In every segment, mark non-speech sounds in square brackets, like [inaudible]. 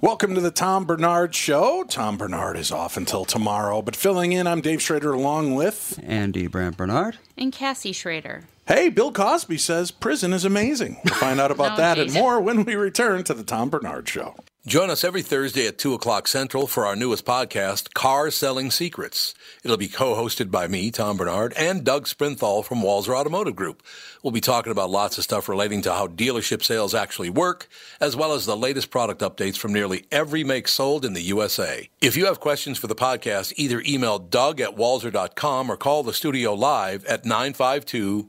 Welcome to the Tom Barnard Show. Tom Barnard is off until tomorrow, but filling in, I'm Dave Schrader along with Andy Brandt Barnard. And Cassie Schrader. Hey, Bill Cosby says prison is amazing. We'll find out about [laughs] Oh, that and more when we return to the Tom Barnard Show. Join us every Thursday at 2 o'clock Central for our newest podcast, Car Selling Secrets. It'll be co hosted by me, Tom Barnard, and Doug Sprinthal from Walser Automotive Group. We'll be talking about lots of stuff relating to how dealership sales actually work, as well as the latest product updates from nearly every make sold in the USA. If you have questions for the podcast, either email doug at walser.com or call the studio live at 952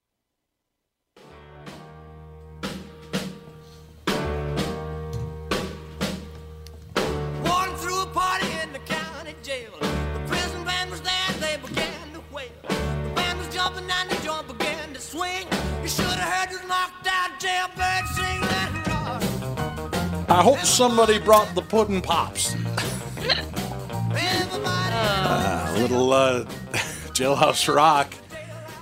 I hope somebody brought the pudding pops. A little uh, jailhouse rock.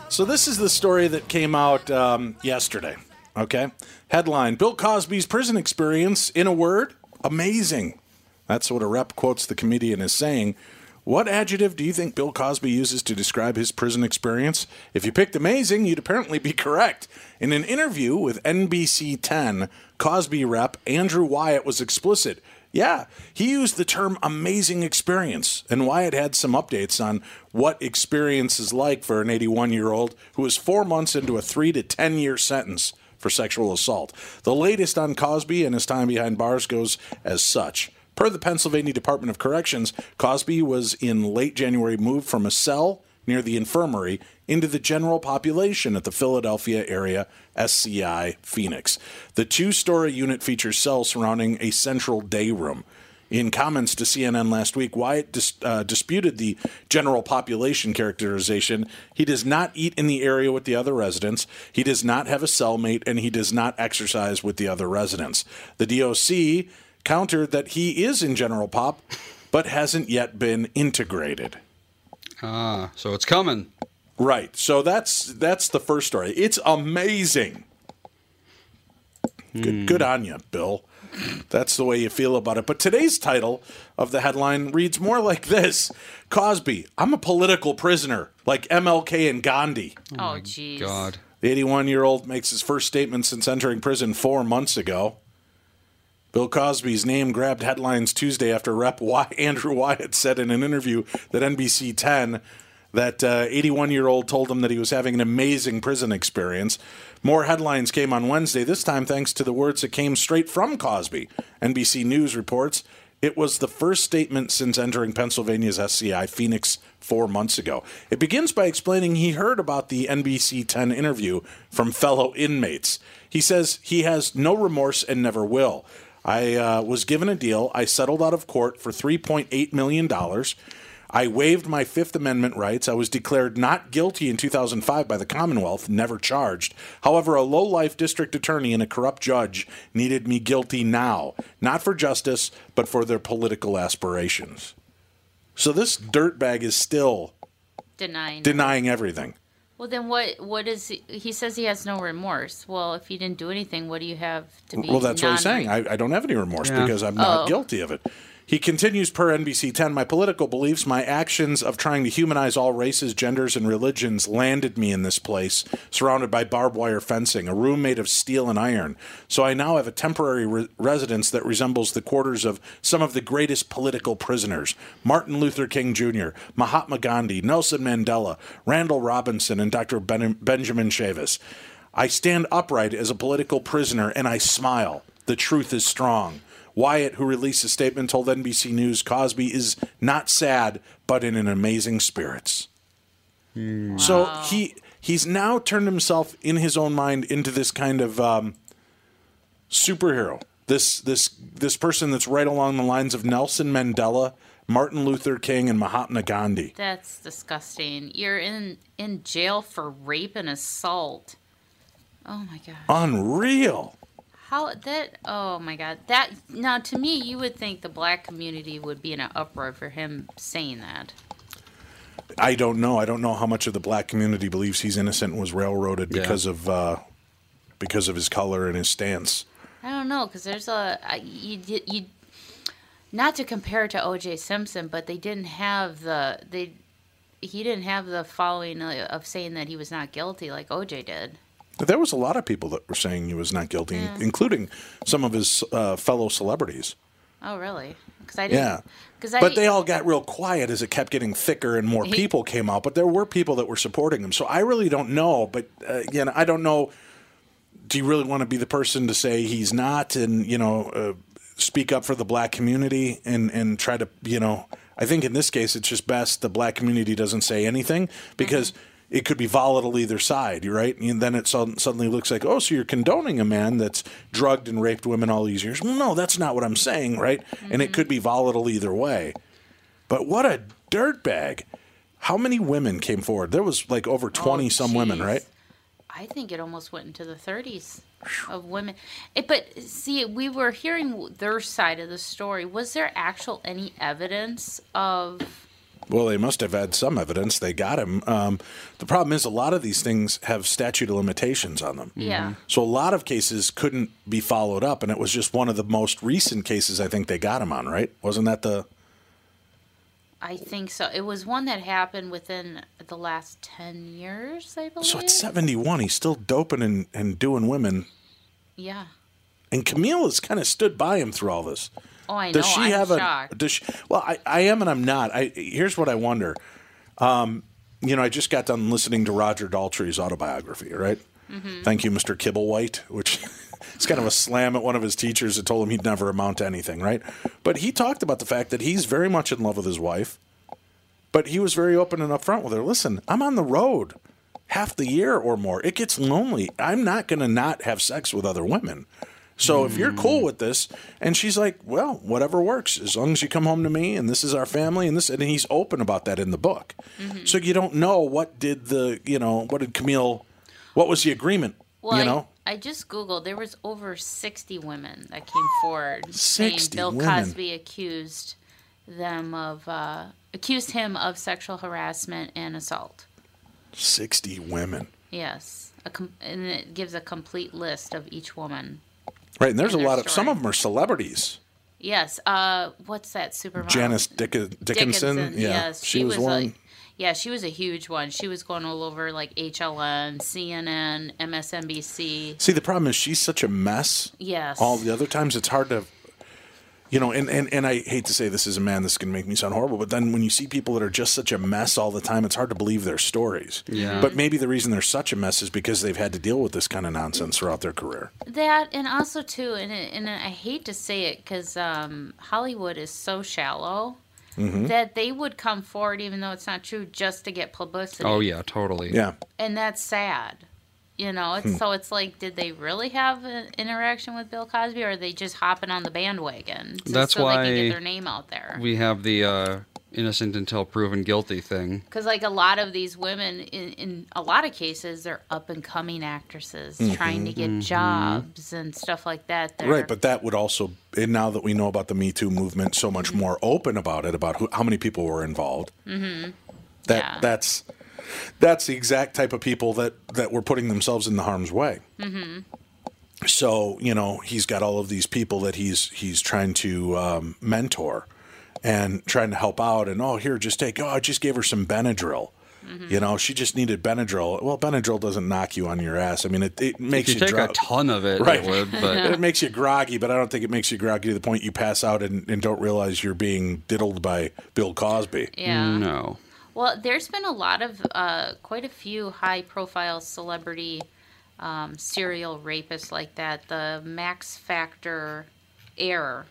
So this is the story that came out um, yesterday. Okay, headline: Bill Cosby's prison experience in a word, amazing. That's what a rep quotes the comedian as saying. What adjective do you think Bill Cosby uses to describe his prison experience? If you picked amazing, you'd apparently be correct. In an interview with NBC 10, Cosby rep Andrew Wyatt was explicit. Yeah, he used the term amazing experience, and Wyatt had some updates on what experience is like for an 81 year old who is four months into a three to 10 year sentence for sexual assault. The latest on Cosby and his time behind bars goes as such. Per the Pennsylvania Department of Corrections, Cosby was in late January moved from a cell near the infirmary into the general population at the Philadelphia area SCI Phoenix. The two story unit features cells surrounding a central day room. In comments to CNN last week, Wyatt dis- uh, disputed the general population characterization. He does not eat in the area with the other residents, he does not have a cellmate, and he does not exercise with the other residents. The DOC countered that he is in general pop, but hasn't yet been integrated. Ah, so it's coming. Right. So that's that's the first story. It's amazing. Good good on you, Bill. That's the way you feel about it. But today's title of the headline reads more like this Cosby, I'm a political prisoner, like MLK and Gandhi. Oh, jeez. God. The 81 year old makes his first statement since entering prison four months ago. Bill Cosby's name grabbed headlines Tuesday after Rep. [laughs] Andrew Wyatt said in an interview that NBC 10 that uh, 81 year old told him that he was having an amazing prison experience. More headlines came on Wednesday, this time thanks to the words that came straight from Cosby. NBC News reports it was the first statement since entering Pennsylvania's SCI Phoenix four months ago. It begins by explaining he heard about the NBC 10 interview from fellow inmates. He says he has no remorse and never will. I uh, was given a deal. I settled out of court for $3.8 million. I waived my Fifth Amendment rights. I was declared not guilty in 2005 by the Commonwealth, never charged. However, a low life district attorney and a corrupt judge needed me guilty now, not for justice, but for their political aspirations. So this dirtbag is still Denying. denying everything. Well, then what? What is he? He says he has no remorse. Well, if you didn't do anything, what do you have to be? Well, that's what he's saying. I, I don't have any remorse Yeah. because I'm not Oh. guilty of it. He continues per NBC 10 My political beliefs, my actions of trying to humanize all races, genders, and religions landed me in this place, surrounded by barbed wire fencing, a room made of steel and iron. So I now have a temporary re- residence that resembles the quarters of some of the greatest political prisoners Martin Luther King Jr., Mahatma Gandhi, Nelson Mandela, Randall Robinson, and Dr. Ben- Benjamin Chavis. I stand upright as a political prisoner and I smile. The truth is strong. Wyatt, who released a statement, told NBC News Cosby is not sad, but in an amazing spirits. So he he's now turned himself in his own mind into this kind of um, superhero. This this this person that's right along the lines of Nelson Mandela, Martin Luther King, and Mahatma Gandhi. That's disgusting. You're in in jail for rape and assault. Oh my god. Unreal. How that? Oh my god. That now to me, you would think the black community would be in an uproar for him saying that. I don't know. I don't know how much of the black community believes he's innocent and was railroaded Yeah. because of uh, because of his color and his stance. I don't know because there's a you you- you not to compare it to O.J. Simpson, but they didn't have the they he didn't have the following uh, of saying that he was not guilty like O.J. did. There was a lot of people that were saying he was not guilty, including some of his uh, fellow celebrities. Oh really? Because I didn't. Yeah. I But they all got real quiet as it kept getting thicker and more people came out. But there were people that were supporting him. So I really don't know. But uh, you know, I don't know. Do you really want to be the person to say he's not, and you know, uh, speak up for the black community and and try to, you know, I think in this case it's just best the black community doesn't say anything because. It could be volatile either side, right? And then it sud- suddenly looks like, oh, so you're condoning a man that's drugged and raped women all these years. Well, no, that's not what I'm saying, right? And it could be volatile either way. But what a dirtbag. How many women came forward? There was like over 20 Oh, some women, right? I think it almost went into the 30s of women. It, but see, we were hearing their side of the story. Was there actual any evidence of? Well, they must have had some evidence. They got him. Um, the problem is, a lot of these things have statute of limitations on them. Yeah. So a lot of cases couldn't be followed up, and it was just one of the most recent cases I think they got him on, right? Wasn't that the. I think so. It was one that happened within the last 10 years, I believe. So at 71, he's still doping and, and doing women. Yeah. And Camille has kind of stood by him through all this. Oh, I Does she I'm have shocked. a? Does she? Well, I, I am and I'm not. I here's what I wonder. Um, you know, I just got done listening to Roger Daltrey's autobiography. Right. Mm-hmm. Thank you, Mr. Kibblewhite, which [laughs] is kind of a slam at one of his teachers that told him he'd never amount to anything. Right. But he talked about the fact that he's very much in love with his wife, but he was very open and upfront with her. Listen, I'm on the road half the year or more. It gets lonely. I'm not going to not have sex with other women. So if you're cool with this, and she's like, well, whatever works, as long as you come home to me, and this is our family, and this, and he's open about that in the book. So you don't know what did the, you know, what did Camille, what was the agreement, Well, you I- know? I, just googled. There was over sixty women that came forward 60 saying Bill women. Cosby accused them of uh, accused him of sexual harassment and assault. Sixty women, Yes, a com- and it gives a complete list of each woman. Right? And there's a lot of some of them are celebrities. Yes. Uh, what's that supermodel? Janice Dick- Dickinson, yeah, Yes, she, was, one. Like, yeah, she was a huge one. She was going all over like HLN, CNN, MSNBC. See, the problem is she's such a mess. Yes. all the other times it's hard to you know and, and and i hate to say this as a man this can make me sound horrible but then when you see people that are just such a mess all the time it's hard to believe their stories Yeah. but maybe the reason they're such a mess is because they've had to deal with this kind of nonsense throughout their career That and also too, and and I hate to say it because um, Hollywood is so shallow Mm-hmm. that they would come forward, even though it's not true, just to get publicity. Oh yeah, totally. yeah and that's sad. You know, Hmm. it's so it's like, did they really have an interaction with Bill Cosby, or are they just hopping on the bandwagon just That's so they can why get their name out there? We have the uh, innocent until proven guilty thing. Because like a lot of these women, in, in a lot of cases, they're up and coming actresses trying to get jobs and stuff like that. They're, Mm-hmm. Right, but that would also, and now that we know about the Me Too movement, so much more open about it, about who, how many people were involved. Mm-hmm. That Yeah. that's that's the exact type of people that that were putting themselves in the harm's way. Mm-hmm. So you know he's got all of these people that he's he's trying to um, mentor and trying to help out, and oh here just take oh I just gave her some Benadryl. You know, she just needed Benadryl. Well, Benadryl doesn't knock you on your ass. I mean, it, it If makes you you take drunk. a ton of it, Right. it would, [laughs] but it makes you groggy, but I don't think it makes you groggy to the point you pass out and, and don't realize you're being diddled by Bill Cosby. yeah. no. Well, there's been a lot of, uh, quite a few high profile celebrity um, serial rapists like that. The Max Factor heir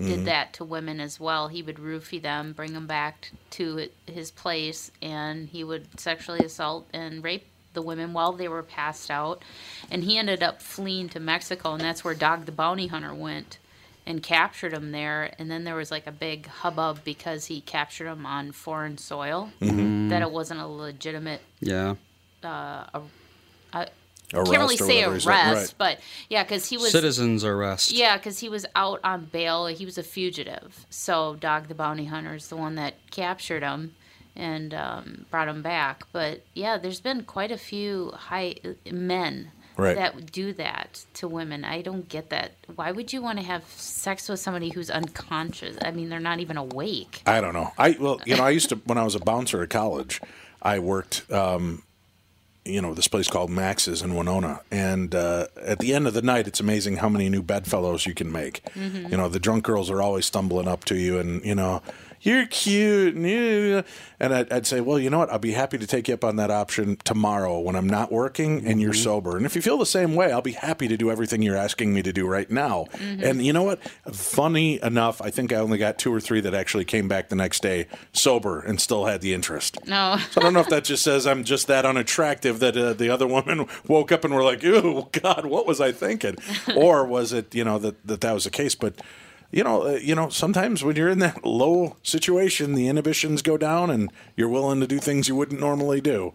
did that to women as well. He would roofie them, bring them back to his place, and he would sexually assault and rape the women while they were passed out. And he ended up fleeing to Mexico, and that's where Dog the Bounty Hunter went and captured him there. And then there was like a big hubbub because he captured him on foreign soil, that it wasn't a legitimate Yeah. Arrest can't really say arrest, said. but yeah, because he was Citizens arrest. yeah, because he was out on bail. He was a fugitive. So Dog the Bounty Hunter is the one that captured him and um, brought him back. But yeah, there's been quite a few high men Right. that do that to women. I don't get that. Why would you want to have sex with somebody who's unconscious? I mean, they're not even awake. I don't know. I well, you know, I used to when I was a bouncer at college, I worked, um, you know, this place called Max's in Winona, and uh, at the end of the night, it's amazing how many new bedfellows you can make. You know, the drunk girls are always stumbling up to you, and you know. You're cute, and, I'd, I'd say, well, you know what? I'll be happy to take you up on that option tomorrow when I'm not working and you're sober. And if you feel the same way, I'll be happy to do everything you're asking me to do right now. And you know what? Funny enough, I think I only got two or three that actually came back the next day sober and still had the interest. No. So I don't know if that just says I'm just that unattractive that uh, the other woman [laughs] woke up and were like, "Ew, God, what was I thinking?" [laughs] or was it, you know, that that, that was the case? But you know, uh, you know, sometimes when you're in that [laughs] low situation, the inhibitions go down, and you're willing to do things you wouldn't normally do.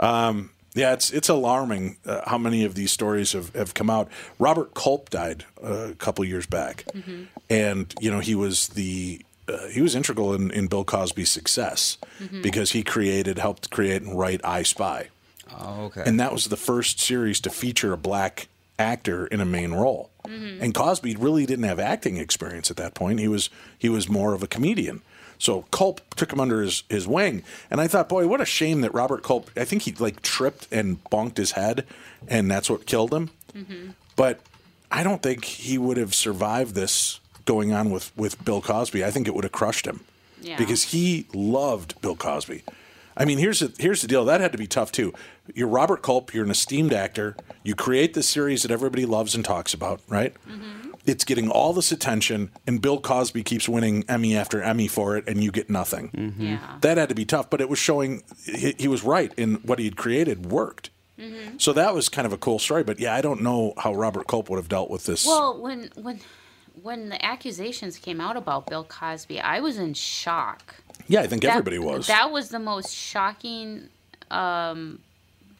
Um, yeah, it's it's alarming uh, how many of these stories have, have come out. Robert Culp died uh, a couple years back, and you know he was the uh, he was integral in, in Bill Cosby's success because he created, helped create and write I Spy, Oh, okay. and that was the first series to feature a black actor in a main role. Mm-hmm. And Cosby really didn't have acting experience at that point. He was he was more of a comedian. So Culp took him under his, his wing, and I thought, boy, what a shame that Robert Culp. I think he like tripped and bonked his head, and that's what killed him. Mm-hmm. But I don't think he would have survived this going on with with Bill Cosby. I think it would have crushed him Yeah. because he loved Bill Cosby. I mean, here's the, here's the deal. That had to be tough too. You're Robert Culp. You're an esteemed actor. You create this series that everybody loves and talks about, right? Mm-hmm. It's getting all this attention, and Bill Cosby keeps winning Emmy after Emmy for it, and you get nothing. Mm-hmm. Yeah. That had to be tough, but it was showing he, he was right in what he had created worked. Mm-hmm. So that was kind of a cool story. But yeah, I don't know how Robert Culp would have dealt with this. Well, when when when the accusations came out about Bill Cosby, I was in shock. Yeah, I think That- everybody was. That was the most shocking um,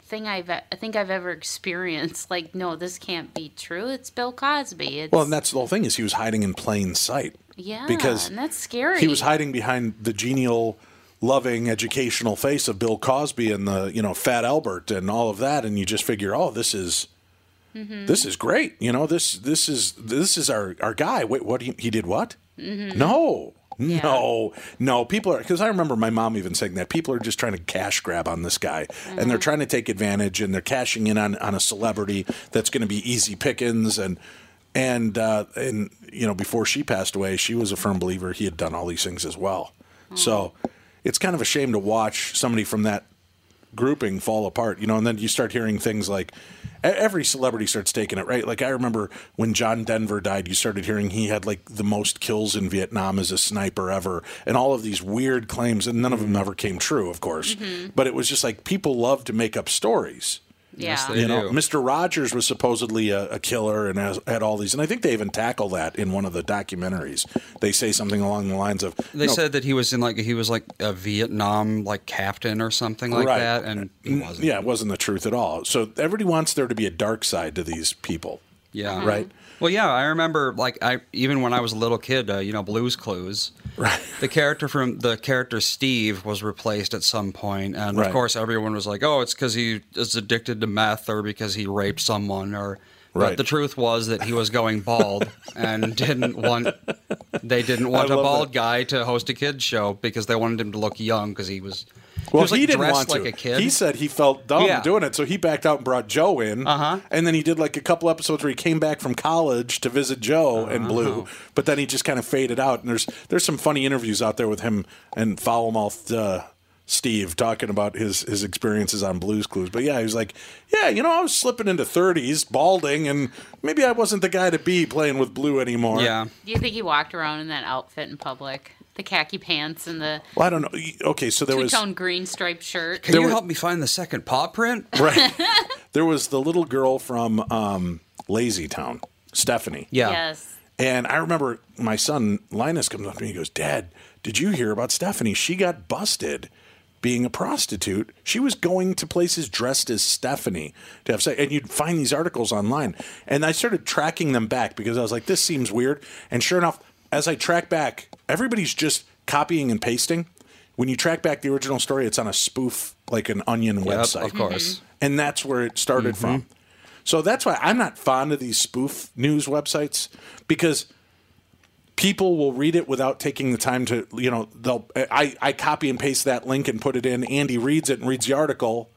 thing I've I think I've ever experienced. Like, no, this can't be true. It's Bill Cosby. It's, well, and that's the whole thing is he was hiding in plain sight. yeah, because and that's scary. He was hiding behind the genial, loving, educational face of Bill Cosby and the you know Fat Albert and all of that, and you just figure, oh, this is Mm-hmm. this is great. You know, this this is this is our our guy. Wait, what he, he did? What? Mm-hmm. No. No, no, people are because I remember my mom even saying that people are just trying to cash grab on this guy, and Mm-hmm. they're trying to take advantage, and they're cashing in on, on a celebrity that's going to be easy pickings, and and uh, and you know before she passed away, she was a firm believer he had done all these things as well. So it's kind of a shame to watch somebody from that grouping fall apart, you know, and then you start hearing things like every celebrity starts taking it, right? Like I remember when John Denver died, you started hearing he had like the most kills in Vietnam as a sniper ever, and all of these weird claims, and none of them mm-hmm. ever came true, of course. Mm-hmm. But it was just like people love to make up stories. Yeah. Yes, they You know. Mr. Rogers was supposedly a, a killer and has, had all these, and I think they even tackle that in one of the documentaries. They say something along the lines of, They no, said that he was in like he was like a Vietnam like captain or something like Right. that, and he wasn't. yeah, it wasn't the truth at all. So everybody wants there to be a dark side to these people, Yeah. Mm-hmm. right? Well, yeah, I remember like I even when I was a little kid, uh, you know, Blue's Clues. Right. The character from the character Steve was replaced at some point, and Right. of course everyone was like, "Oh, it's because he is addicted to meth or because he raped someone." Or, Right. but the truth was that he was going bald [laughs] and didn't want. They didn't want a bald that. guy to host a kids show because they wanted him to look young because he was. Well, he, was, like, he didn't dressed want like to. a kid. He said he felt dumb Yeah. doing it, so he backed out and brought Joe in. Uh-huh. And then he did like a couple episodes where he came back from college to visit Joe Uh-huh. and Blue, but then he just kind of faded out. And there's there's some funny interviews out there with him and foul mouthed uh, Steve talking about his his experiences on Blues Clues. But yeah, he was like, yeah, you know, I was slipping into 30s, balding, and maybe I wasn't the guy to be playing with Blue anymore. yeah. Do you think he walked around in that outfit in public? The khaki pants and the Well, I don't know. Okay, so there two was tone green striped shirt. Can There you were- help me find the second paw print? right. [laughs] there was the little girl from um, Lazy Town, Stephanie. Yeah. Yes. And I remember my son Linus comes up to me and he goes, Dad, did you hear about Stephanie? She got busted being a prostitute. She was going to places dressed as Stephanie to have sex. And you'd find these articles online. And I started tracking them back because I was like, this seems weird. And sure enough, as I track back, everybody's just copying and pasting. When you track back the original story, it's on a spoof, like an onion Yep, website of course. Mm-hmm. and that's where it started mm-hmm. from. So that's why I'm not fond of these spoof news websites because people will read it without taking the time to, you know, they'll I, I copy and paste that link and put it in. Andy reads it and reads the article,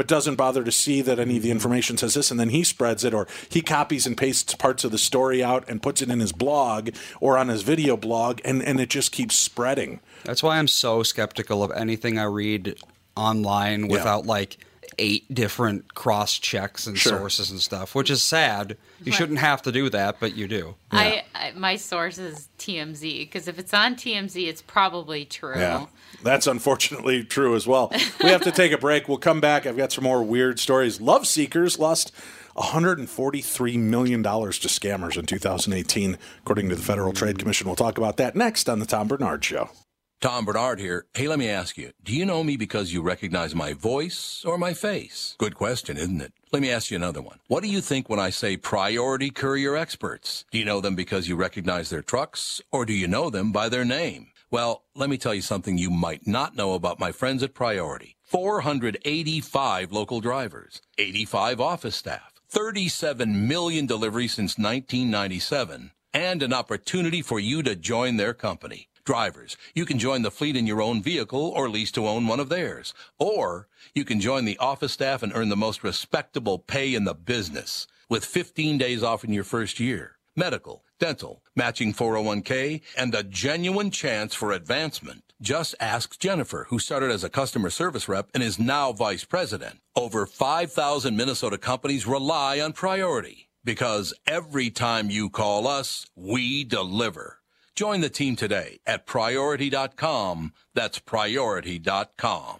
but doesn't bother to see that any of the information says this, and then he spreads it, or he copies and pastes parts of the story out and puts it in his blog or on his video blog, and, and it just keeps spreading. That's why I'm so skeptical of anything I read online without like eight different cross checks and Sure. sources and stuff, which is sad. You shouldn't have to do that, but you do. I, I my source is TMZ because if it's on TMZ, it's probably true. Yeah, that's unfortunately true as well. We have to take a break. We'll come back. I've got some more weird stories. Love Seekers lost $143 million to scammers in 2018, according to the Federal Trade Commission. We'll talk about that next on The Tom Barnard Show. Tom Barnard here. Hey, let me ask you, do you know me because you recognize my voice or my face? Good question, isn't it? Let me ask you another one. What do you think when I say priority courier experts? Do you know them because you recognize their trucks or do you know them by their name? Well, let me tell you something you might not know about my friends at Priority. 485 local drivers, 85 office staff, 37 million deliveries since 1997, and an opportunity for you to join their company. Drivers, you can join the fleet in your own vehicle or lease to own one of theirs. Or you can join the office staff and earn the most respectable pay in the business with 15 days off in your first year. Medical, dental, matching 401k, and a genuine chance for advancement. Just ask Jennifer, who started as a customer service rep and is now vice president. Over 5,000 Minnesota companies rely on Priority because every time you call us, we deliver. Join the team today at priority.com. That's priority.com.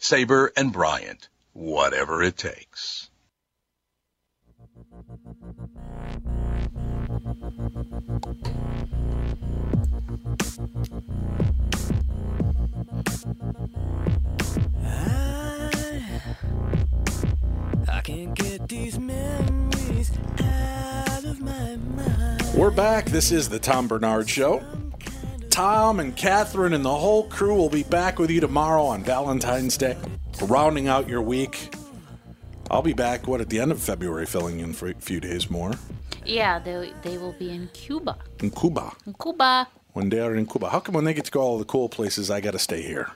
Sabre and Bryant, whatever it takes. I can't get these memories out of my mind. We're back. This is The Tom Barnard Show. Tom and Catherine and the whole crew will be back with you tomorrow on Valentine's Day, rounding out your week. I'll be back, what, at the end of February, filling in for a few days more. Yeah, they they will be in Cuba. In Cuba. In Cuba. When they are in Cuba. How come when they get to go all the cool places, I got to stay here?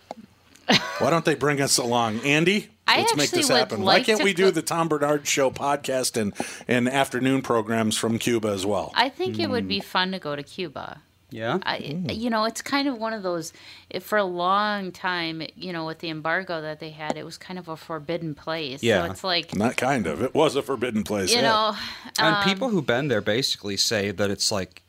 Why don't they bring us along? Andy? I Let's make this happen. Why can't we do the Tom Barnard Show podcast and, and afternoon programs from Cuba as well? I think it would be fun to go to Cuba. Yeah. I, you know, it's kind of one of those. It, for a long time, you know, with the embargo that they had, it was kind of a forbidden place. Yeah. So it's like, Not kind of. It was a forbidden place. you yeah. know, And um, people who've been there basically say that it's like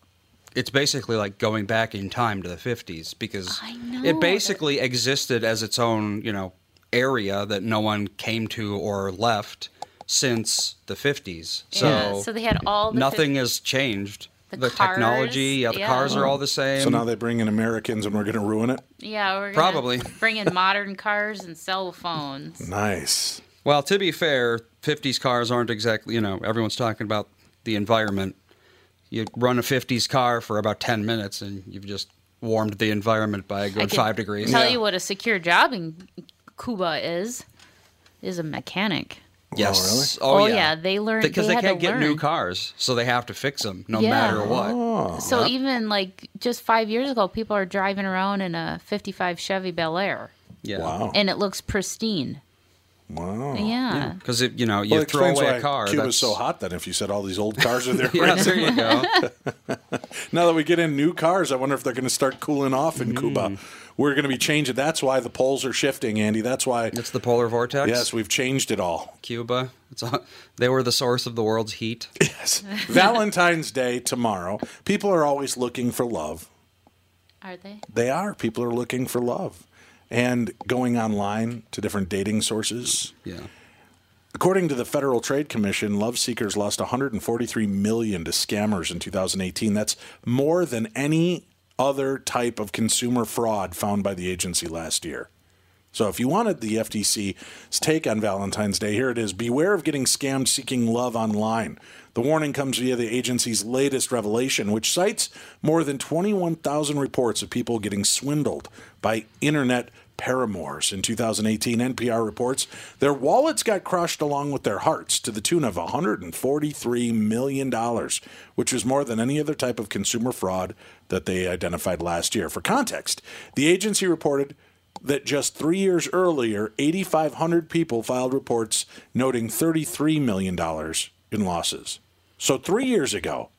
it's basically like going back in time to the 50s because it basically existed as its own, you know, area that no one came to or left since the 50s. So, yeah, so they had all the nothing has changed. The The, technology, yeah, cars, the yeah. cars are all the same. So now they bring in Americans and we're going to ruin it? Yeah, we're gonna Probably. [laughs] bring in modern cars and cell phones. Nice. Well, to be fair, 50s cars aren't exactly, you know, everyone's talking about the environment. You run a 50s car for about 10 minutes and you've just warmed the environment by a I good can 5 degrees. Tell Yeah. you what a secure job in Cuba is. Is a mechanic. Oh, yes. Oh, Oh, yeah. yeah. they learn Because they, had can't to get new cars, so they have to fix them no Yeah. matter what. Oh, So even like just five years ago, people are driving around in a '55 Chevy Bel Air, Yeah. wow. and it looks pristine. Wow. Yeah. Because you know you Well, throw away why a car. Cuba's that's so hot then if you said all these old cars are [laughs] there. Yeah, there you go. [laughs] Now that we get in new cars, I wonder if they're going to start cooling off in mm. Cuba. We're going to be changing. That's why the poles are shifting, Andy. That's why. It's the polar vortex. Yes, we've changed it all. Cuba. It's all, they were the source of the world's heat. [laughs] Yes. Valentine's Day tomorrow. People are always looking for love. Are they? They are. People are looking for love and going online to different dating sources. Yeah. According to the Federal Trade Commission, love seekers lost 143 million to scammers in 2018. That's more than any other type of consumer fraud found by the agency last year. So if you wanted the FTC's take on Valentine's Day, here it is. Beware of getting scammed seeking love online. The warning comes via the agency's latest revelation, which cites more than 21,000 reports of people getting swindled by internet paramours. In 2018, NPR reports their wallets got crushed along with their hearts to the tune of $143 million, which was more than any other type of consumer fraud that they identified last year. For context, the agency reported that just three years earlier, 8,500 people filed reports noting $33 million in losses. So three years ago,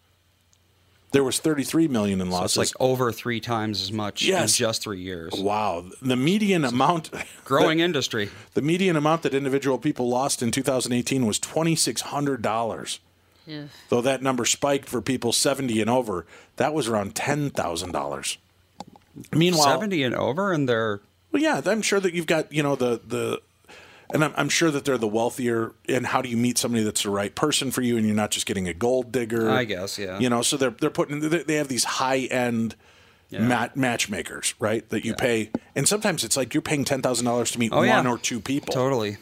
there was 33 million in It's losses. like over three times as much Yes. in just three years. wow, the median amount Growing [laughs] industry. the median amount that individual people lost in 2018 was $2600. Ugh. Though that number spiked for people 70 and over, that was around $10,000. Meanwhile, 70 and over, and they're Well, yeah, I'm sure that you've got you know the the, and I'm, I'm sure that they're the wealthier. And how do you meet somebody that's the right person for you, and you're not just getting a gold digger? I guess, yeah. You know, so they're they're putting they have these high end. Mat- matchmakers, right? That you pay, and sometimes it's like you're paying ten thousand dollars to meet Oh, yeah. one or two people. totally.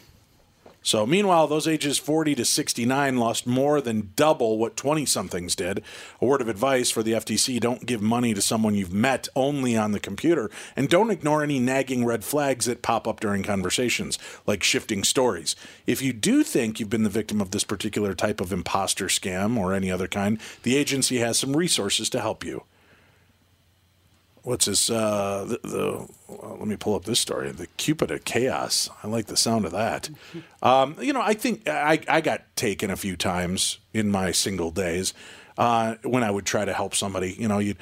So, meanwhile, those ages 40 to 69 lost more than double what 20 somethings did. A word of advice for the FTC don't give money to someone you've met only on the computer, and don't ignore any nagging red flags that pop up during conversations, like shifting stories. If you do think you've been the victim of this particular type of imposter scam or any other kind, the agency has some resources to help you what's this? Uh, the, the well, let me pull up this story. The Cupid of Chaos. I like the sound of that. [laughs] Um, you know, I think I, I got taken a few times in my single days. Uh, when I would try to help somebody, you know, you'd,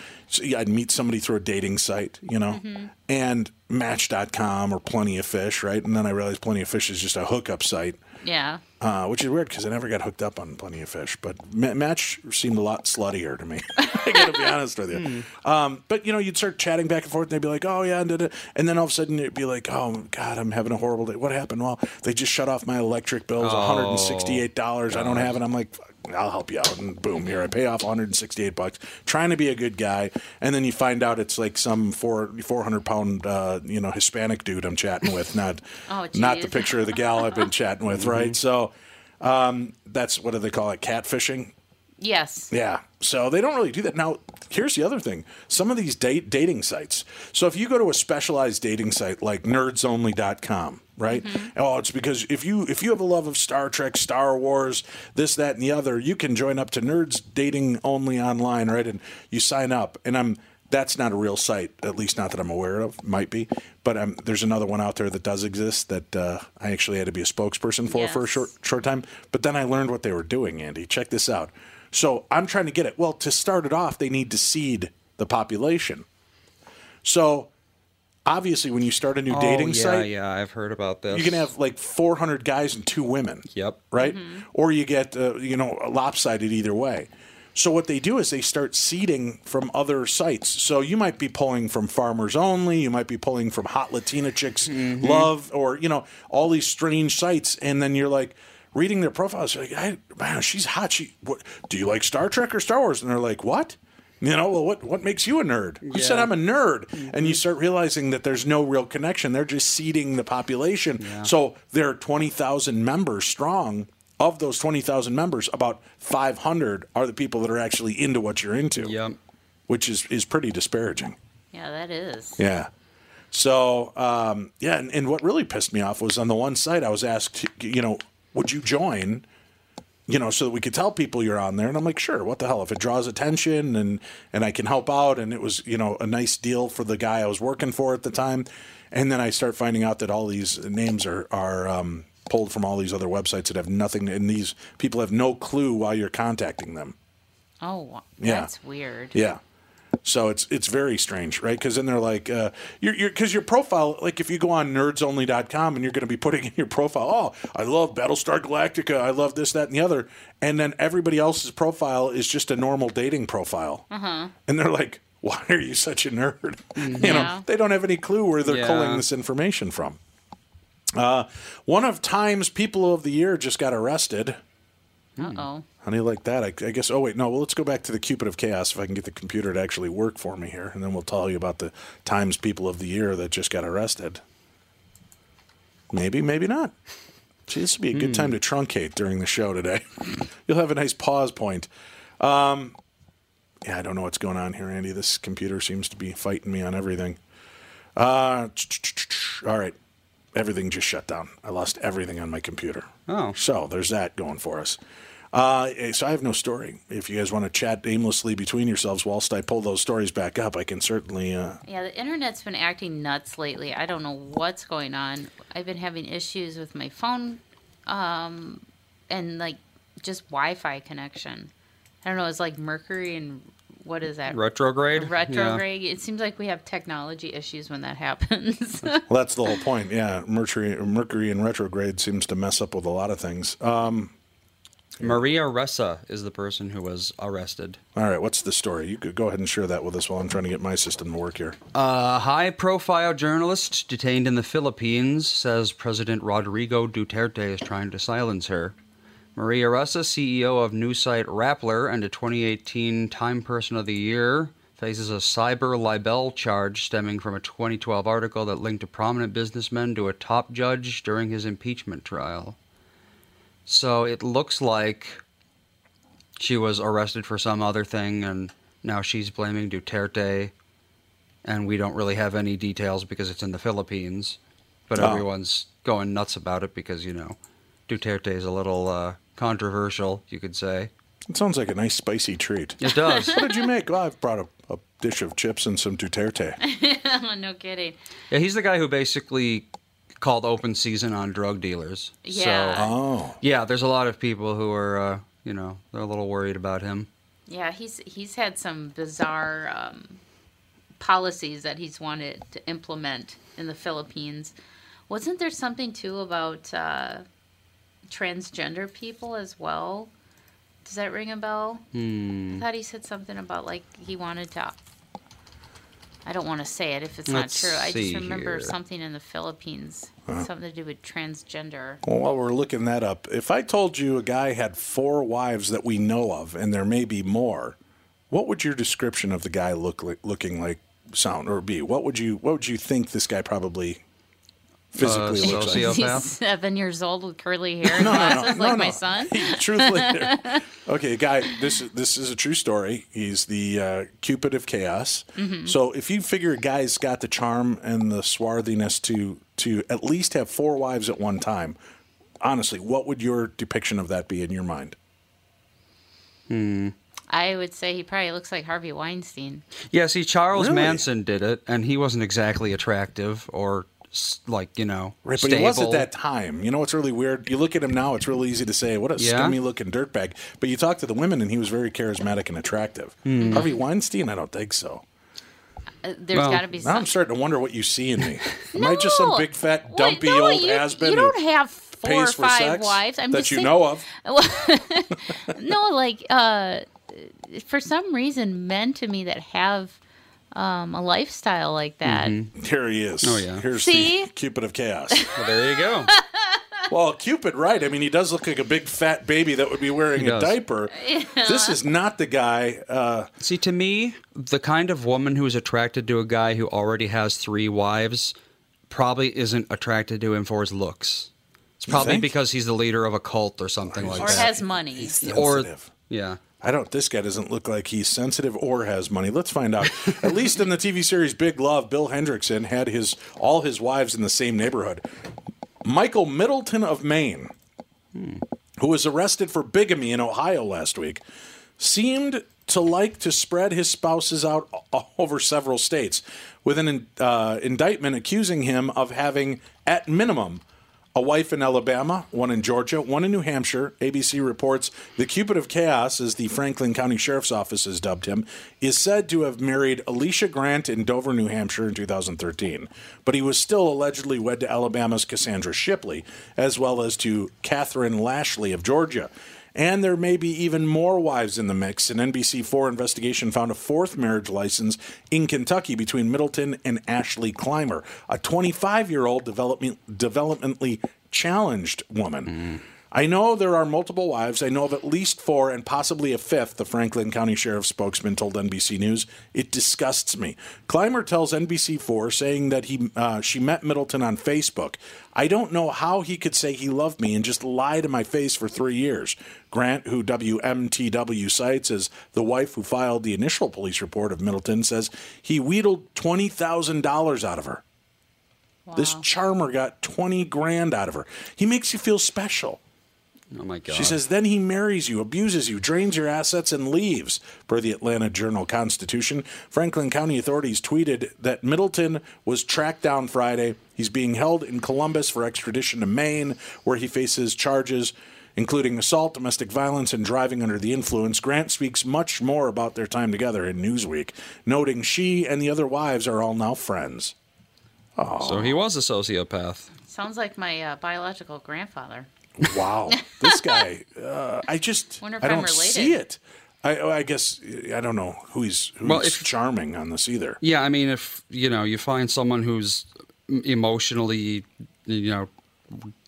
I'd meet somebody through a dating site, you know, and Match.com or Plenty of Fish, right? And then I realized Plenty of Fish is just a hookup site Yeah. uh, which is weird because I never got hooked up on Plenty of Fish. But Ma- Match seemed a lot sluttier to me. [laughs] I got to be honest with you. Um, but you know, you'd start chatting back and forth, and they'd be like, "Oh yeah," and, and then all of a sudden it'd be like, "Oh God, I'm having a horrible day. What happened?" Well, they just shut off my electric bills, 168 dollars. I don't have it. I'm like. "Fuck, I'll help you out, and boom, here I pay off 168 bucks, trying to be a good guy, and then you find out it's like some four 400 pound, uh, you know, Hispanic dude I'm chatting with, not [laughs] Oh, not the picture of the gal I've been chatting with, right? So, um, that's what do they call it? Catfishing. Yes. Yeah. So they don't really do that. Now, here's the other thing. Some of these date dating sites. So if you go to a specialized dating site like nerdsonly.com, right? Oh, it's because if you if you have a love of Star Trek, Star Wars, this, that, and the other, you can join up to Nerds Dating Only online, right? And you sign up. And I'm that's not a real site, at least not that I'm aware of. Might be, but um, there's another one out there that does exist that uh, I actually had to be a spokesperson for for a short short time. But then I learned what they were doing. Andy, check this out. So I'm trying to get it. Well, to start it off, they need to seed the population. So obviously, when you start a new dating oh, yeah, site, yeah, I've heard about this. you can have like 400 guys and two women. Yep. Right? Or you get, uh, you know, lopsided either way. So what they do is they start seeding from other sites. So you might be pulling from Farmers Only, you might be pulling from Hot Latina Chicks Love, or you know all these strange sites, and then you're like reading their profiles. You're like, I, man, she's hot. She, what, do you like Star Trek or Star Wars? And they're like, what? You know, well, what what makes you a nerd? Who said I'm a nerd? And you start realizing that there's no real connection. They're just seeding the population. So they're twenty thousand members strong. Of those twenty thousand members, about five hundred are the people that are actually into what you're into. Yep. Which is is pretty disparaging. Yeah, that is. Yeah. So um, yeah, and, and what really pissed me off was on the one site I was asked, you know, would you join? You know, so that we could tell people you're on there, and I'm like, sure. What the hell? If it draws attention and and I can help out, and it was you know a nice deal for the guy I was working for at the time, and then I start finding out that all these names are are um, pulled from all these other websites that have nothing, and these people have no clue why you're contacting them. Oh, Yeah. that's weird. Yeah. So it's it's very strange, right? Because then they're like, uh, you're because your profile, like if you go on nerdsonly.com and you're going to be putting in your profile, oh, I love Battlestar Galactica, I love this, that, and the other, and then everybody else's profile is just a normal dating profile, uh-huh. and they're like, why are you such a nerd? [laughs] You know, they don't have any clue where they're Yeah. pulling this information from. Uh, one of Time's People of the Year just got arrested. Uh oh. How do you like that? I, I guess. Oh wait, no. Well, let's go back to the Cupid of Chaos if I can get the computer to actually work for me here, and then we'll tell you about the Times People of the Year that just got arrested. Maybe, maybe not. See, this would be a good time to truncate during the show today. [laughs] You'll have a nice pause point. Um, yeah, I don't know what's going on here, Andy. This computer seems to be fighting me on everything. Uh, [tsk] all right, everything just shut down. I lost everything on my computer. Oh. So there's that going for us. Uh, so I have no story. If you guys want to chat aimlessly between yourselves whilst I pull those stories back up, I can certainly. Uh, Yeah, the internet's been acting nuts lately. I don't know what's going on. I've been having issues with my phone, um, and like just Wi-Fi connection. I don't know. It's like Mercury and what is that? Retrograde. Retrograde. It seems like we have technology issues when that [laughs] happens. well, that's the whole point. Yeah, Mercury, Mercury in retrograde seems to mess up with a lot of things. Um, Yeah. Maria Ressa is the person who was arrested. all right, what's the story? You could go ahead and share that with us while I'm trying to get my system to work here. A high profile journalist detained in the Philippines says President Rodrigo Duterte is trying to silence her. Maria Ressa, CEO of news site Rappler and a 2018 Time Person of the Year, faces a cyber libel charge stemming from a 2012 article that linked a prominent businessman to a top judge during his impeachment trial. So it looks like she was arrested for some other thing, and now she's blaming Duterte and we don't really have any details because it's in the Philippines. But Oh. everyone's going nuts about it because you know Duterte is a little uh, controversial, you could say. It sounds like a nice spicy treat. It does. what did you make? Well, I've brought a, a dish of chips and some Duterte. [laughs] no kidding. yeah, he's the guy who basically called open season on drug dealers. Yeah. So Oh, yeah, there's a lot of people who are uh, you know they're a little worried about him. Yeah, he's he's had some bizarre um, policies that he's wanted to implement in the Philippines. Wasn't there something too about uh, transgender people as well? Does that ring a bell? Hmm. I thought he said something about like he wanted to. I don't want to say it if it's Let's not true. I just remember here. something in the Philippines, uh-huh. something to do with transgender. well, while we're looking that up, if I told you a guy had four wives that we know of, and there may be more, what would your description of the guy look like, looking like, sound or be? What would you What would you think this guy probably physically Uh, looks like? He's seven years old with curly hair [laughs] and glasses like my [laughs] son. Truthfully, [laughs] okay, guy. This this is a true story. He's the uh, Cupid of chaos. Mm-hmm. So if you figure a guy's got the charm and the swarthiness to to at least have four wives at one time, honestly, what would your depiction of that be in your mind? Hmm. I would say he probably looks like Harvey Weinstein. Yeah, see, Charles Really? Manson did it, and he wasn't exactly attractive or s- like you know Right, but stable. he was at that time. You know what's really weird? You look at him now; it's really easy to say, "What a Yeah? scummy looking dirtbag." But you talk to the women, and he was very charismatic and attractive. Hmm. Harvey Weinstein, I don't think so. Uh, there's Well, got to be Now some. I'm starting to wonder what you see in me. [laughs] Am I just some big fat Wait, dumpy no, old you, has been You don't have four or five wives. I'm that just you saying, know of? [laughs] [laughs] no, like uh, for some reason, men to me that have um, a lifestyle like that. Here he is. Oh, yeah. Here's See? the Cupid of Chaos. [laughs] Well, there you go. [laughs] well, Cupid, right? I mean, he does look like a big fat baby that would be wearing a does. diaper. This is not the guy. Uh, See, to me, the kind of woman who is attracted to a guy who already has three wives probably isn't attracted to him for his looks. It's probably think? because he's the leader of a cult or something like Or that. Or has money. or yeah. I don't. This guy doesn't look like he's sensitive or has money. Let's find out. [laughs] At least in the TV series Big Love, Bill Henrickson had his all his wives in the same neighborhood. Michael Middleton of Maine, who was arrested for bigamy in Ohio last week, seemed to like to spread his spouses out [laughs] over several states, with an uh, indictment accusing him of having, at minimum, a wife in Alabama, one in Georgia, one in New Hampshire. ABC reports the Cupid of Chaos, as the Franklin County Sheriff's Office has dubbed him, is said to have married Alicia Grant in Dover, New Hampshire in 2013. But he was still allegedly wed to Alabama's Cassandra Shipley, as well as to Catherine Lashley of Georgia. And there may be even more wives in the mix. An NBC4 investigation found a fourth marriage license in Kentucky between Middleton and Ashley Clymer, a 25 year old development, developmentally challenged woman. Mm. I know there are multiple wives. I know of at least four and possibly a fifth, the Franklin County Sheriff's spokesman told NBC News. It disgusts me. Clymer tells NBC4, saying that he uh, she met Middleton on Facebook. I don't know how he could say he loved me and just lie to my face for three years. Grant, who WMTW cites as the wife who filed the initial police report of Middleton, says he wheedled $20,000 out of her. This charmer got 20 grand out of her. He makes you feel special. Oh my god. She says, then he marries you, abuses you, drains your assets, and leaves. Per the Atlanta Journal Constitution, Franklin County authorities tweeted that Middleton was tracked down Friday. He's being held in Columbus for extradition to Maine, where he faces charges including assault, domestic violence, and driving under the influence. Grant speaks much more about their time together in Newsweek, noting she and the other wives are all now friends. so he was a sociopath. Sounds like my uh, biological grandfather. Wow, this guy. Uh, I just [laughs] Wonder if I I'm don't related. see it. I, I guess I don't know who he's who's Well, if- charming on this either. Yeah, I mean, if you know, you find someone who's emotionally, you know,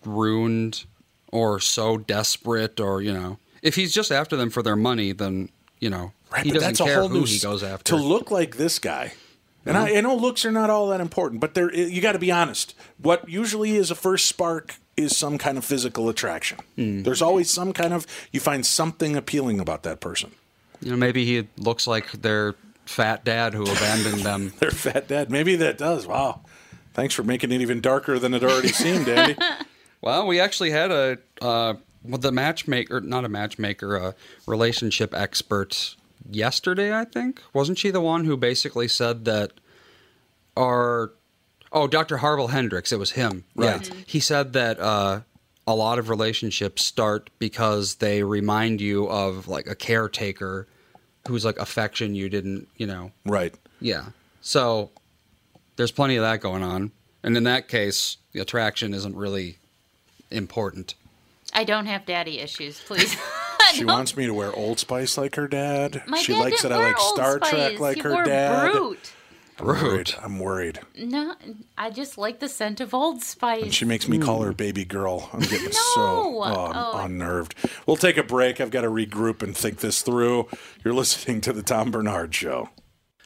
ruined or so desperate, or you know, if he's just after them for their money, then you know, Right, he but doesn't that's a care whole who new he s- goes after. to look like this guy. And I, I know looks are not all that important, but there you got to be honest. What usually is a first spark is some kind of physical attraction. Hmm. There's always some kind of you find something appealing about that person. you know, maybe he looks like their fat dad who abandoned them. [laughs] Their fat dad. Maybe that does. Wow. Thanks for making it even darker than it already seemed, Andy. [laughs] Well, we actually had a uh, well, the matchmaker, not a matchmaker, a relationship expert yesterday. I think wasn't she the one who basically said that our oh Dr. Harville Hendrix, it was him, Right. Yeah. He said that uh, a lot of relationships start because they remind you of like a caretaker who's like affection you didn't, you know, right. yeah. So there's plenty of that going on. And in that case, the attraction isn't really important. I don't have daddy issues, please. [laughs] She [laughs] wants me to wear Old Spice like her dad. My she dad likes didn't that I like Old Star Trek like he her wore dad. Brut. I'm worried. Rude. I'm worried. No, I just like the scent of Old Spice. She makes me call her mm. baby girl. I'm getting [laughs] so No. oh, I'm Oh. unnerved. We'll take a break. I've got to regroup and think this through. You're listening to the Tom Barnard Show.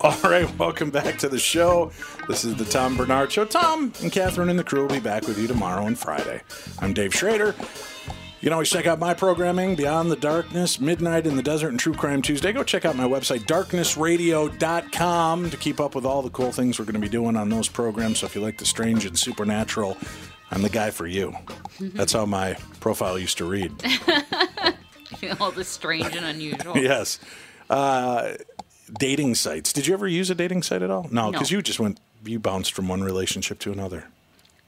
[laughs] All right, welcome back to the show. This is the Tom Barnard Show. Tom and Catherine and the crew will be back with you tomorrow and Friday. I'm Dave Schrader. You can always check out my programming, Beyond the Darkness, Midnight in the Desert, and True Crime Tuesday. Go check out my website, darknessradio.com, to keep up with all the cool things we're going to be doing on those programs. So if you like the strange and supernatural, I'm the guy for you. That's how my profile used to read. [laughs] All the strange and unusual. [laughs] yes. Uh, dating sites. Did you ever use a dating site at all? No, No. because you just went, you bounced from one relationship to another.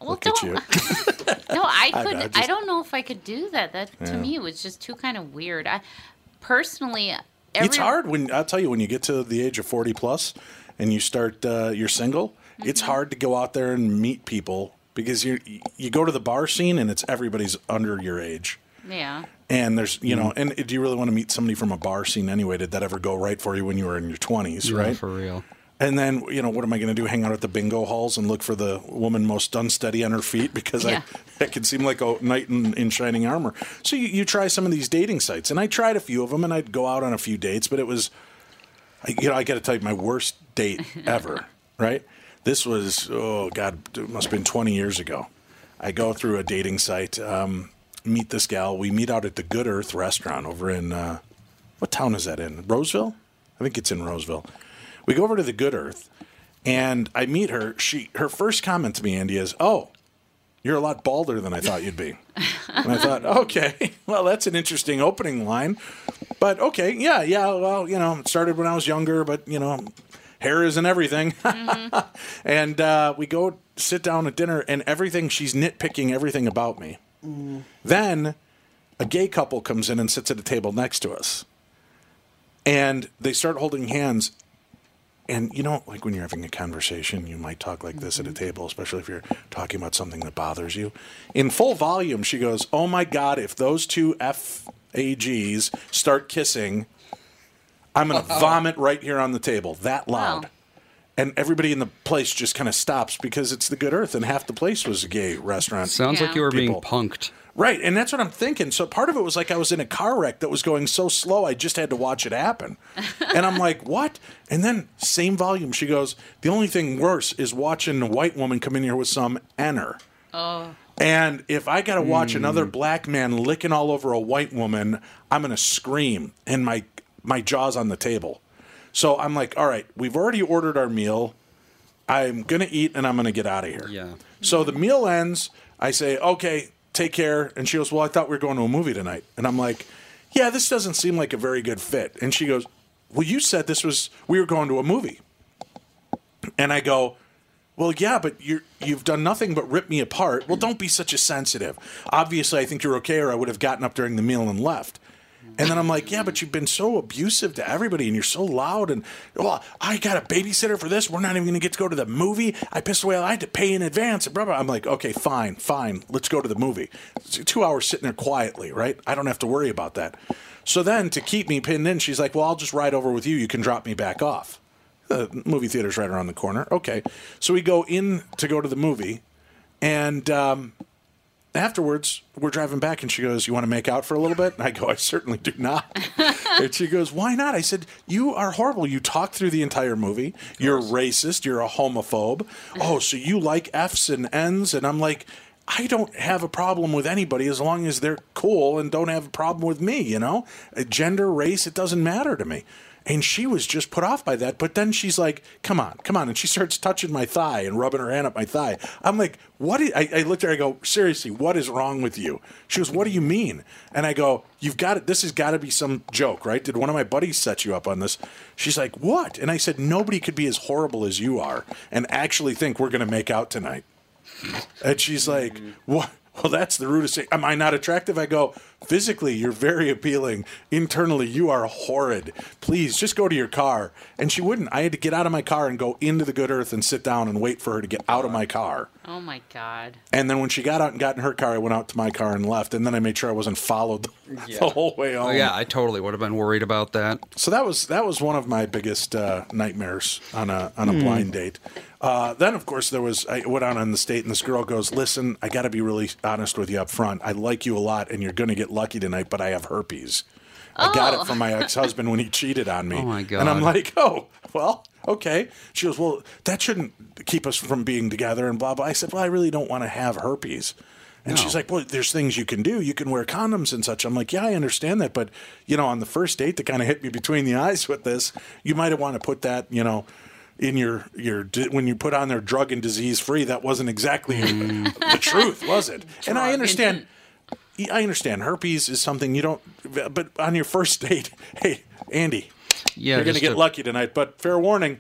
Well, Look at don't- you. [laughs] No, I [laughs] I could. I, just- don't know if I could do that. That Yeah. to me was just too kind of weird. I personally, every, it's hard when I'll tell you when you get to the age of 40 plus and you start uh, you're single it's Mm-hmm. hard to go out there and meet people because you you go to the bar scene and it's everybody's under your age Yeah. and there's you know and do you really want to meet somebody from a bar scene anyway did that ever go right for you when you were in your 20s Yeah, right for real. and then you know what am i going to do hang out at the bingo halls and look for the woman most unsteady on her feet because Yeah. I, I can seem like a knight in, in shining armor so you, you try some of these dating sites and i tried a few of them and i'd go out on a few dates but it was I, you know i got to tell you my worst date [laughs] ever right this was oh god it must have been 20 years ago i go through a dating site um, meet this gal. We meet out at the good earth restaurant over in uh, what town is that in? Roseville? I think it's in roseville. We go over to the good earth and i meet her. She her first comment to me andy is oh you're a lot balder than i thought you'd be. And i thought [laughs] okay [laughs] well that's an interesting opening line. But okay yeah yeah well you know it started when i was younger but you know hair isn't everything. [laughs] And uh, we go sit down at dinner and everything she's nitpicking everything about me then a gay couple comes in and sits at a table next to us. And they start holding hands. And you know like when you're having a conversation you might talk like this at a mm-hmm. table especially if you're talking about something that bothers you. In full volume she goes oh my god if those two fags start kissing i'm going [laughs] to vomit right here on the table. That loud. Wow. And everybody in the place just kind of stops because it's the good earth and half the place was a gay restaurant Sounds like you were being punked. Right, and that's what I'm thinking. So part of it was like I was in a car wreck that was going so slow, I just had to watch it happen. [laughs] and I'm like, what? And then same volume, she goes, the only thing worse is watching a white woman come in here with some enter. Oh. And if I got to watch hmm. another black man licking all over a white woman, I'm going to scream and my my jaw's on the table. So I'm like, all right, we've already ordered our meal. I'm going to eat and I'm going to get out of here. Yeah. So the meal ends. I say, okay, take care. And she goes, well, I thought we were going to a movie tonight. And I'm like, yeah, this doesn't seem like a very good fit. And she goes, well, you said this was we were going to a movie. And I go, well, yeah, but you're you've done nothing but rip me apart. Well, don't be such a sensitive. Obviously, I think you're okay, or I would have gotten up during the meal and left. And then I'm like, yeah, but you've been so abusive to everybody, and you're so loud. And well, I got a babysitter for this. We're not even going to get to go to the movie. I pissed away. I had to pay in advance. I'm like, okay, fine, fine. Let's go to the movie. It's two hours sitting there quietly, right? I don't have to worry about that. So then, to keep me pinned in, she's like, well, I'll just ride over with you. You can drop me back off. The movie theater's right around the corner. Okay. So we go in to go to the movie, and um, afterwards, we're driving back, and she goes, You want to make out for a little bit? And I go, I certainly do not. [laughs] and she goes, Why not? I said, You are horrible. You talk through the entire movie. You're racist. You're a homophobe. [laughs] Oh, so you like F's and N's? And I'm like, I don't have a problem with anybody as long as they're cool and don't have a problem with me, you know? Uh, Gender, race, it doesn't matter to me. And she was just put off by that. But then she's like, come on, come on. And she starts touching my thigh and rubbing her hand up my thigh. I'm like, what? i- I, looked at her, I go, seriously, what is wrong with you? She goes, what do you mean? And I go, you've got it. This has got to be some joke, right? Did one of my buddies set you up on this? She's like, what? And I said, nobody could be as horrible as you are and actually think we're going to make out tonight. And she's like, "What? Well, that's the rudest thing. Am I not attractive?" I go, "Physically, you're very appealing. Internally, you are horrid. Please, just go to your car." And she wouldn't. I had to get out of my car and go into the good earth and sit down and wait for her to get out of my car. Oh my god. And then when she got out and got in her car, I went out to my car and left. And then I made sure I wasn't followed [laughs] the whole way home. Oh yeah, I totally would have been worried about that. So that was that was one of my biggest uh, nightmares on a on a blind date. Uh, then of course there was I went out on the state and this girl goes, "Listen, I got to be really honest with you up front. I like you a lot, and you're going to get lucky tonight, but I have herpes. I got it from my [laughs] ex husband when he cheated on me. Oh, my god! And I'm like, oh well, okay. She goes, well, that shouldn't keep us from being together and blah blah. I said, well, I really don't want to have herpes. And she's like, well, there's things you can do. You can wear condoms and such. I'm like, yeah, I understand that. But, you know, on the first date to kind of hit me between the eyes with this, you might have want to put that, you know, in your, your, when you put on there drug and disease free, that wasn't exactly the truth, was it? [laughs] and I understand, I understand herpes is something you don't, but on your first date, [laughs] hey, Andy, Yeah, you're going to get lucky tonight, but fair warning.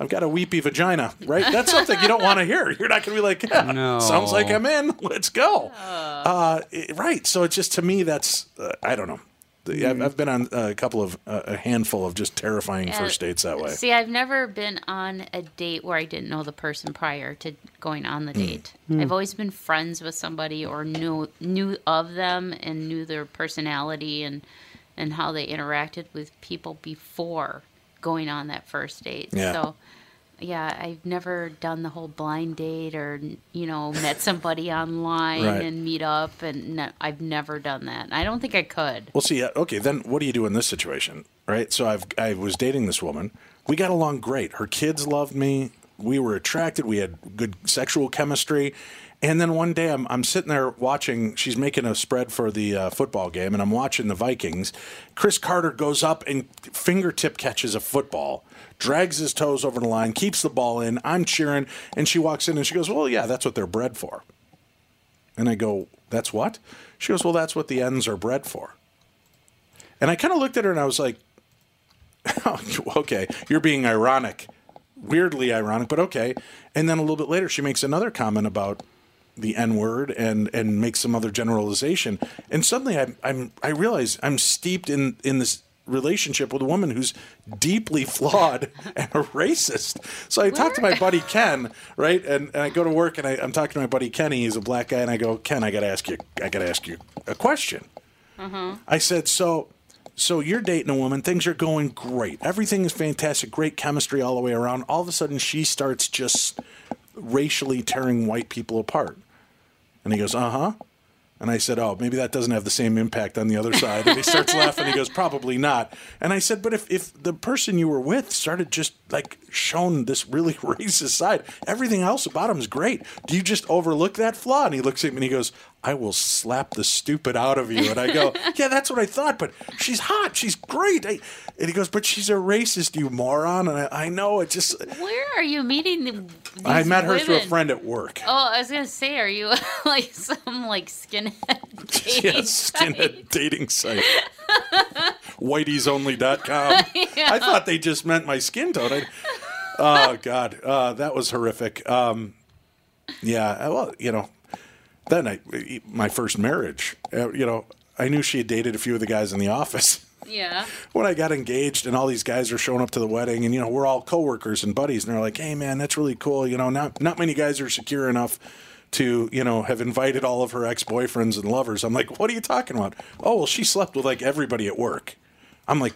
I've got a weepy vagina, right? That's something you don't want to hear. You're not going to be like, yeah, No. sounds like I'm in. Let's go. Uh, right. So it's just to me, that's uh, I don't know. The- I've, I've been on a couple of uh, a handful of just terrifying Yeah. first dates that way. See, I've never been on a date where I didn't know the person prior to going on Hmm. the date. I've always been friends with somebody or knew knew of them and knew their personality and and how they interacted with people before going on that first date. Yeah. So yeah, I've never done the whole blind date or you know [laughs] met somebody online Right. and meet up, and no, I've never done that. I don't think I could. Well, see, uh, okay, then what do you do in this situation, right? So I've I was dating this woman. We got along great. Her kids loved me. We were attracted. We had good sexual chemistry. And then one day I'm, I'm sitting there watching, she's making a spread for the uh, football game, and I'm watching the Vikings. Cris Carter goes up and fingertip catches a football, drags his toes over the line, keeps the ball in. I'm cheering, and she walks in and she goes, Well, yeah, that's what they're bred for. And I go, That's what? She goes, Well, that's what the ends are bred for. And I kind of looked at her and I was like, [laughs] okay, you're being ironic. Weirdly ironic, but okay. And then a little bit later, she makes another comment about the N word and and makes some other generalization. And suddenly, I, I'm I realize I'm steeped in in this relationship with a woman who's deeply [laughs] flawed and a racist. So I talked to my buddy Ken, right? And, and I go to work and I, I'm talking to my buddy Kenny. He's a black guy, and I go, Ken, I got to ask you, I got to ask you a question. I said, so so you're dating a woman, things are going great. Everything is fantastic, great chemistry all the way around. All of a sudden she starts just racially tearing white people apart. And he goes, "Uh-huh." And I said, "Oh, maybe that doesn't have the same impact on the other side." And he starts [laughs] laughing. He goes, "Probably not." And I said, "But if if the person you were with started just like shown this really [laughs] racist side, everything else about him is great. Do you just overlook that flaw?" And he looks at me and he goes, I will slap the stupid out of you. And I go, [laughs] Yeah, that's what I thought, but she's hot. She's great. I, and he goes, But she's a racist, you moron. And I, I know it just. Where are you meeting the, I met her through a friend at work. Oh, I was gonna say, are you [laughs] like some like skinhead [laughs] dating Yes, skinhead site? dating site. Whiteysonly.com. I thought they just meant my skin tone. I, oh, God. Uh, that was horrific. Um, yeah, well, you know, then I, my first marriage, uh, you know, I knew she had dated a few of the guys in the office. Yeah. [laughs] when I got engaged and all these guys are showing up to the wedding and you know we're all coworkers and buddies and they're like, "Hey man, that's really cool." You know, not not many guys are secure enough to, you know, have invited all of her ex-boyfriends and lovers. I'm like, "What are you talking about?" "Oh, well, she slept with like everybody at work." I'm like,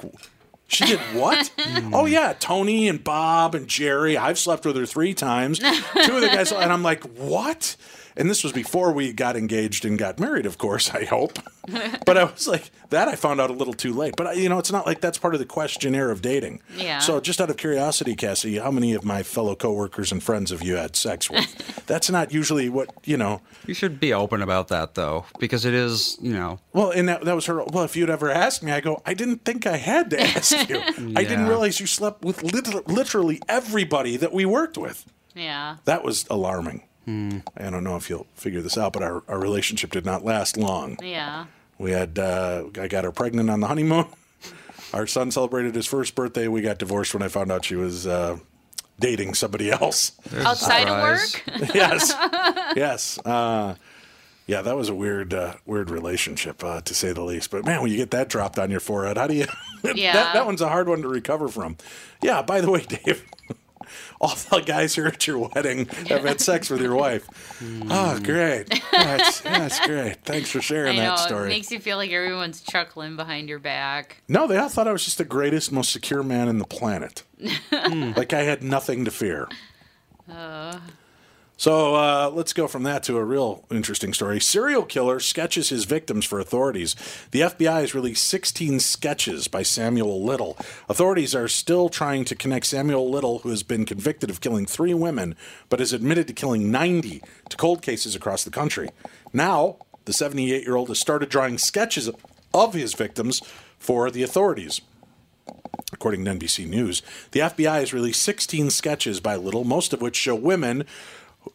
"She did what?" [laughs] "Oh yeah, Tony and Bob and Jerry. I've slept with her 3 times." [laughs] Two of the guys and I'm like, "What?" And this was before we got engaged and got married, of course, I hope. [laughs] but I was like, that I found out a little too late. But, I, you know, it's not like that's part of the questionnaire of dating. Yeah. So, just out of curiosity, Cassie, how many of my fellow coworkers and friends have you had sex with? [laughs] that's not usually what, you know. You should be open about that though, because it is, you know, Well, and that, that was her. Well, if you'd ever asked me, I go, I didn't think I had to ask [laughs] you. I didn't realize you slept with literally everybody that we worked with. Yeah. That was alarming. I don't know if you'll figure this out, but our, our relationship did not last long. Yeah. We had uh, I got her pregnant on the honeymoon. [laughs] Our son celebrated his first birthday. We got divorced when I found out she was uh, dating somebody else. Outside of work? [laughs] yes, [laughs] yes. Uh, yeah, that was a weird, uh, weird relationship uh, to say the least. But man, when you get that dropped on your forehead, how do you? Yeah. that, that one's a hard one to recover from. Yeah. By the way, Dave. [laughs] All the guys here at your wedding have had sex with your wife. Oh, great. That's, that's great. Thanks for I sharing know. that It story. makes you feel like everyone's chuckling behind your back. No, they all thought I was just the greatest, most secure man in the planet. [laughs] Hmm. like I had nothing to fear. Uh, So uh, let's go from that to a real interesting story. Serial killer sketches his victims for authorities. The FBI has released 16 sketches by Samuel Little. Authorities are still trying to connect Samuel Little, who has been convicted of killing three women, but is admitted to killing 90 to cold cases across the country. Now, the 78 year old has started drawing sketches of his victims for the authorities. According to NBC News, the FBI has released 16 sketches by Little, most of which show women.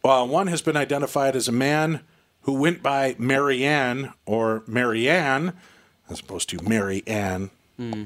Uh, one has been identified as a man who went by Marianne or Marianne, as opposed to Mary Ann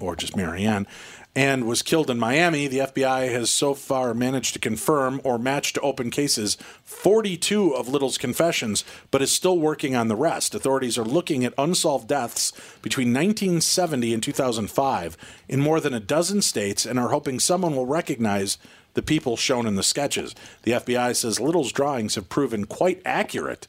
or just Marianne, and was killed in Miami. The FBI has so far managed to confirm or match to open cases 42 of Little's confessions, but is still working on the rest. Authorities are looking at unsolved deaths between 1970 and 2005 in more than a dozen states and are hoping someone will recognize the people shown in the sketches. The FBI says Little's drawings have proven quite accurate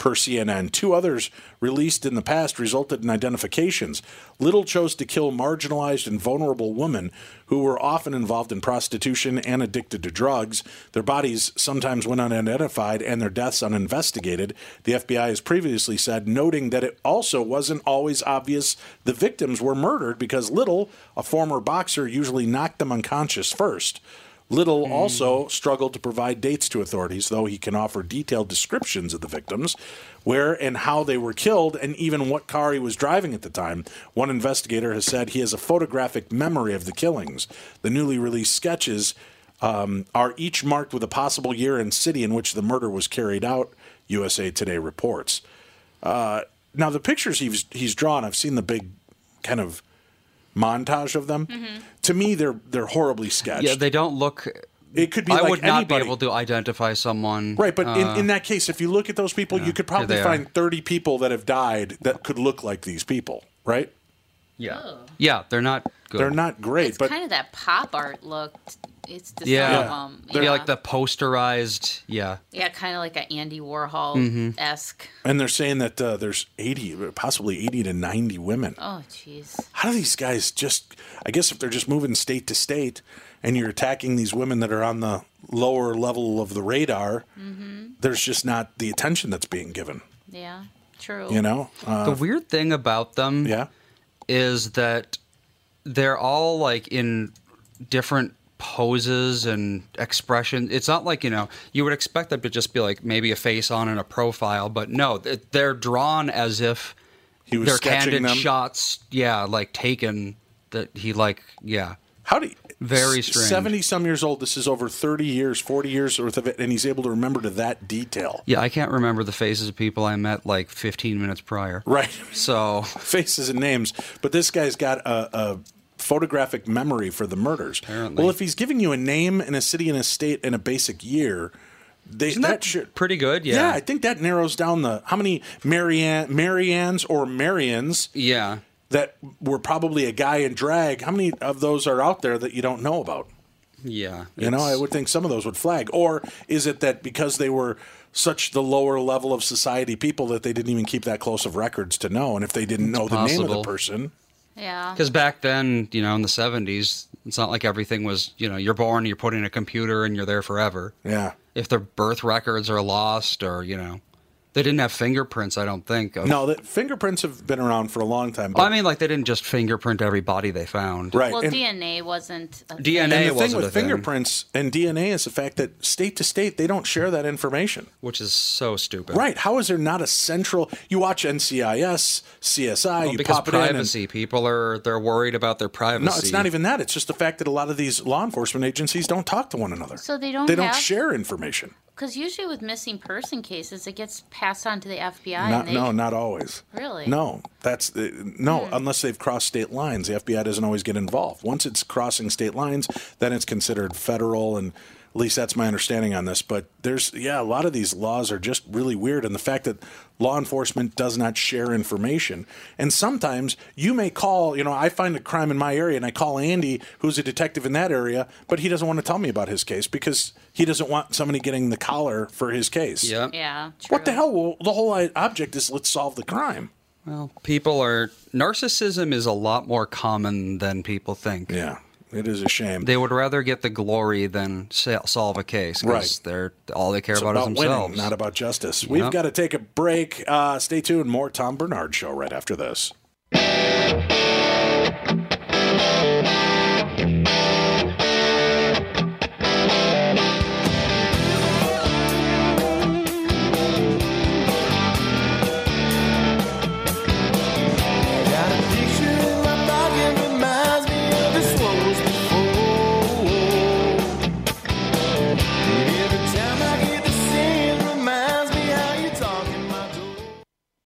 per CNN. Two others released in the past resulted in identifications. Little chose to kill marginalized and vulnerable women who were often involved in prostitution and addicted to drugs. Their bodies sometimes went unidentified and their deaths uninvestigated. The FBI has previously said, noting that it also wasn't always obvious the victims were murdered because Little, a former boxer, usually knocked them unconscious first. Little also struggled to provide dates to authorities, though he can offer detailed descriptions of the victims, where and how they were killed, and even what car he was driving at the time. One investigator has said he has a photographic memory of the killings. The newly released sketches um, are each marked with a possible year and city in which the murder was carried out, USA Today reports. Uh, now, the pictures he's, he's drawn, I've seen the big kind of montage of them. To me, they're they're horribly sketched. yeah, they don't look. It could be I like would not anybody. be able to identify someone. Right, but uh, in, in that case, if you look at those people, you could probably they are. find 30 people that have died that could look like these people, right? yeah, yeah, they're not good. They're not great, It's but kind of that pop art look. It's to Yeah. some of them. They're yeah. like the posterized. Yeah, Yeah, kind of like an Andy Warhol Mm-hmm. esque. and they're saying that uh, there's 80, possibly 80 to 90 women. Oh, jeez. How do these guys just? I guess if they're just moving state to state, and you're attacking these women that are on the lower level of the radar, Mm-hmm. there's just not the attention that's being given. Yeah, true. You know? Uh, the weird thing about them yeah. is that they're all like in different poses and expression. It's not like, you know, you would expect them to just be like maybe a face on and a profile, but no, they're drawn as if He was they're candid them. shots, yeah, like taken that he like, yeah. How do you, Very strange. 70 some years old. This is over 30 years, 40 years worth of it, and he's able to remember to that detail. Yeah, I can't remember the faces of people I met like 15 minutes prior. Right. So, [laughs] Faces and names. But this guy's got a, a photographic memory for the murders. Apparently. Well, if he's giving you a name and a city and a state and a basic year, they, isn't that, that should. pretty good? Yeah. Yeah. I think that narrows down the how many Marianne, Mariannes or Marians yeah. that were probably a guy in drag. How many of those are out there that you don't know about? Yeah. You know, I would think some of those would flag. Or is it that because they were such the lower level of society people that they didn't even keep that close of records to know? And if they didn't know the name of the person, Yeah. Because back then, you know, in the 70s, it's not like everything was, you know, you're born, you're put in a computer, and you're there forever. yeah. If their birth records are lost or, you know, they didn't have fingerprints, I don't think. Of, No, the fingerprints have been around for a long time. Well, I mean, like, they didn't just fingerprint every body they found. right. Well, and, DNA wasn't. A DNA and the thing wasn't with a thing. fingerprints and DNA is the fact that state to state they don't share that information. Which is so stupid. Right? How is there not a central? You watch NCIS, CSI, Well, you because pop it in. and- privacy, people are, they're worried about their privacy. No, it's not even that. It's just the fact that a lot of these law enforcement agencies don't talk to one another. So they don't They don't have- share information. Because usually with missing person cases, it gets passed on to the FBI. Not, they, no, not always. Really? No, that's uh, no. Hmm. Unless they've crossed state lines, the FBI doesn't always get involved. Once it's crossing state lines, then it's considered federal, and at least that's my understanding on this. But there's yeah, a lot of these laws are just really weird, and the fact that law enforcement does not share information, and sometimes you may call. You know, I find a crime in my area, and I call Andy, who's a detective in that area, but he doesn't want to tell me about his case because he doesn't want somebody getting the collar for his case. Yeah. Yeah. True. What the hell? Well, the whole object is let's solve the crime. Well, people are. Narcissism is a lot more common than people think. Yeah, it is a shame. They would rather get the glory than solve a case. Right. They're all they care about, about is themselves. winning, not about justice. We've Yep. got to take a break. Uh, stay tuned. More Tom Barnard Show right after this.